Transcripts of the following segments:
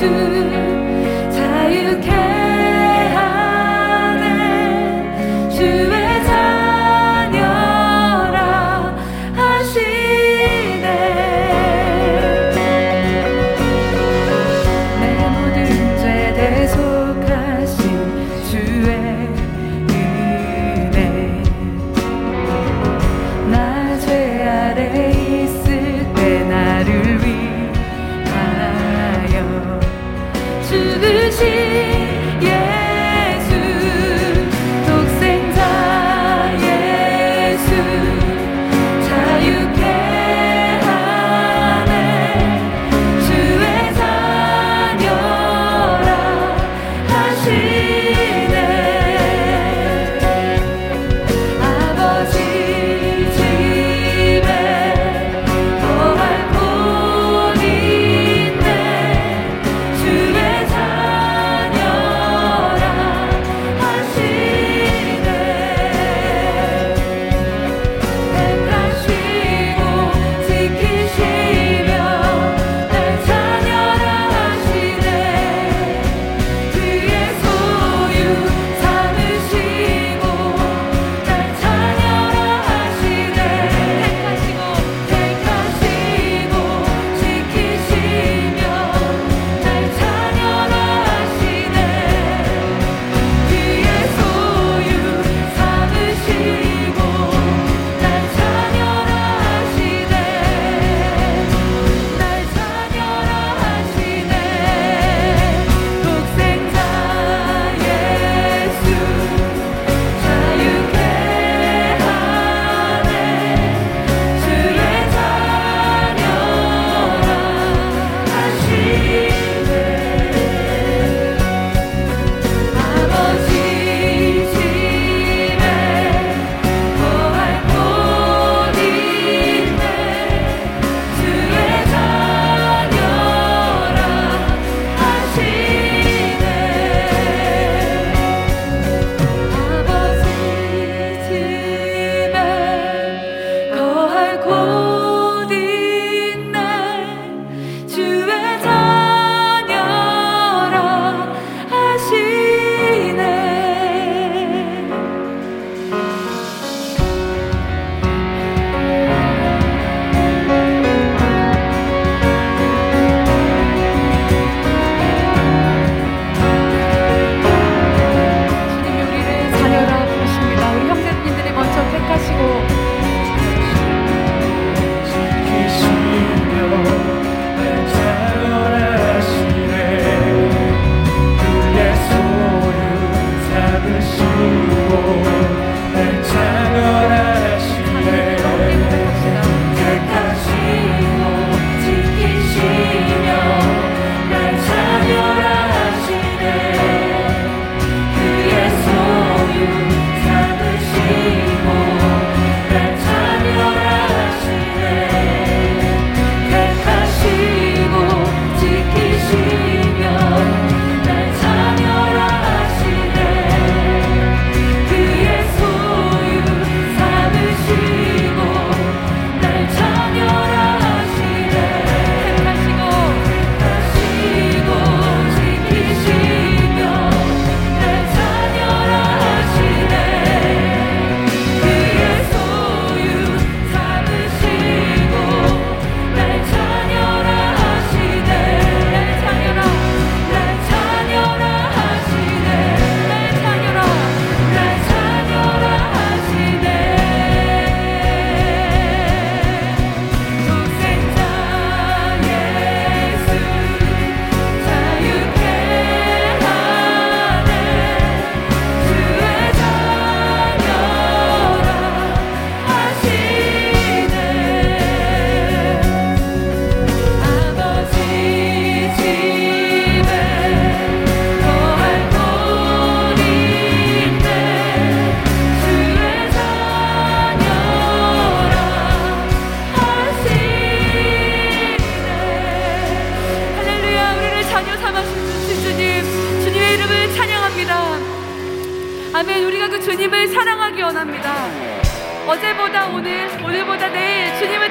to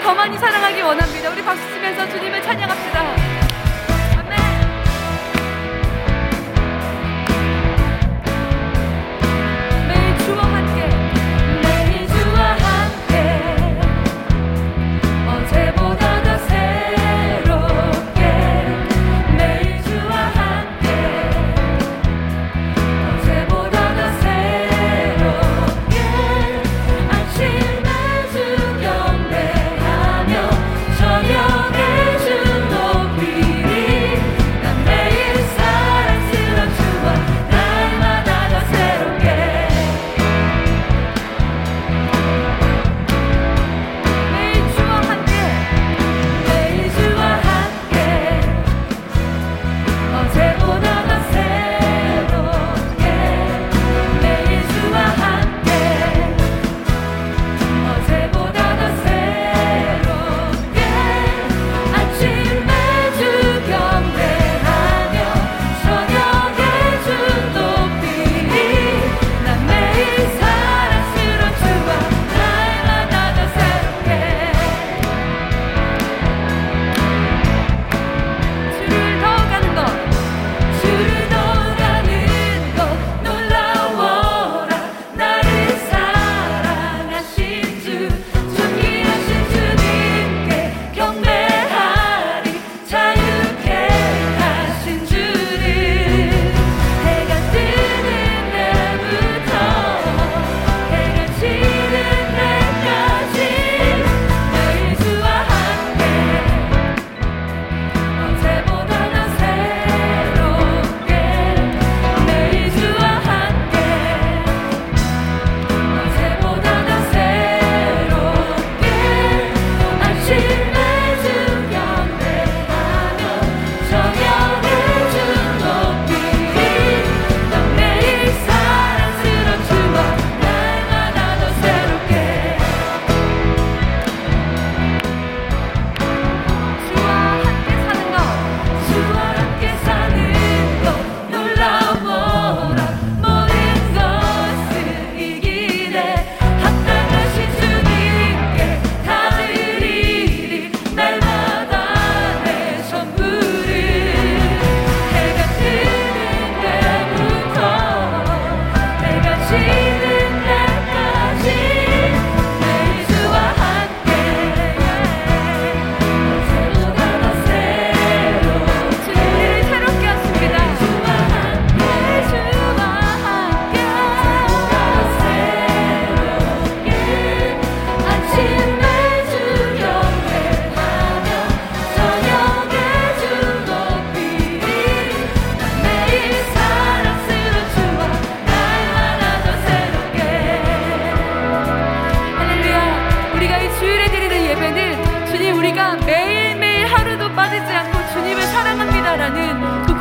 더 많이 사랑하기 원합니다. 우리 박수 치면서 주님을 찬양합시다.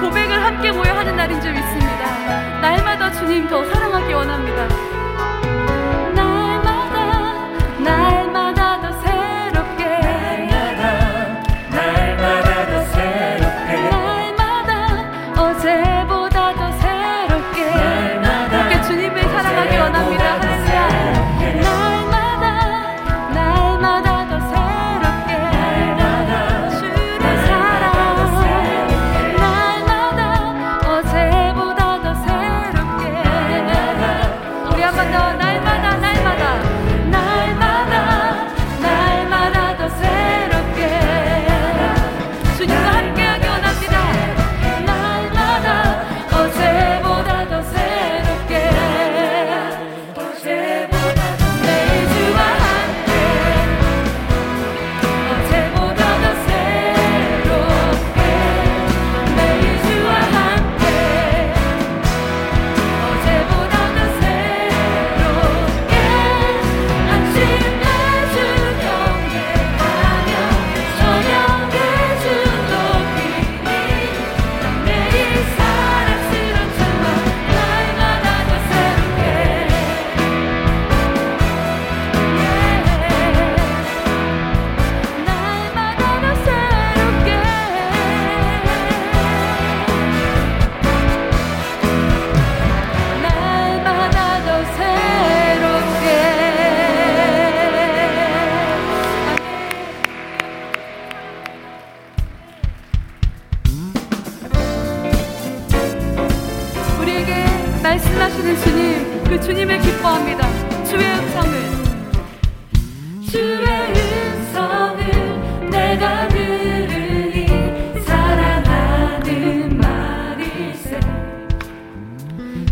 고백을 함께 모여 하는 날인 줄 믿습니다. 날마다 주님 더 사랑하기 원합니다.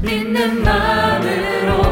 믿는 마음으로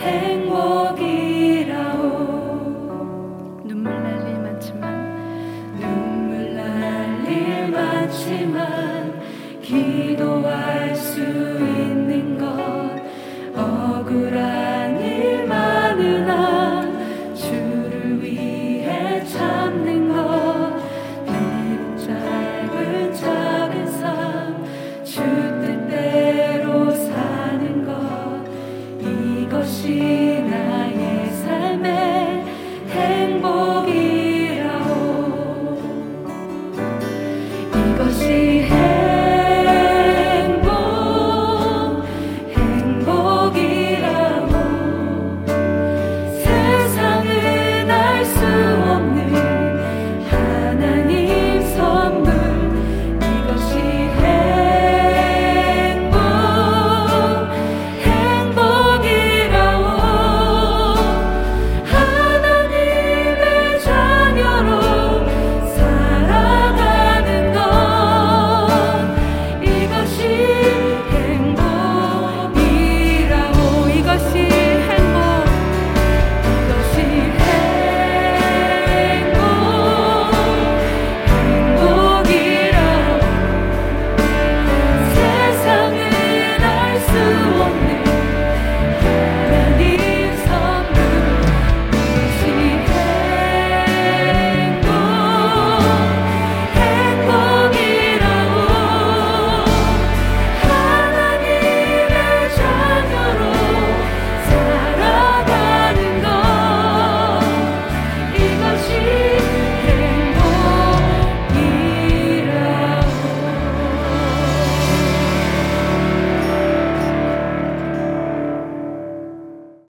행복이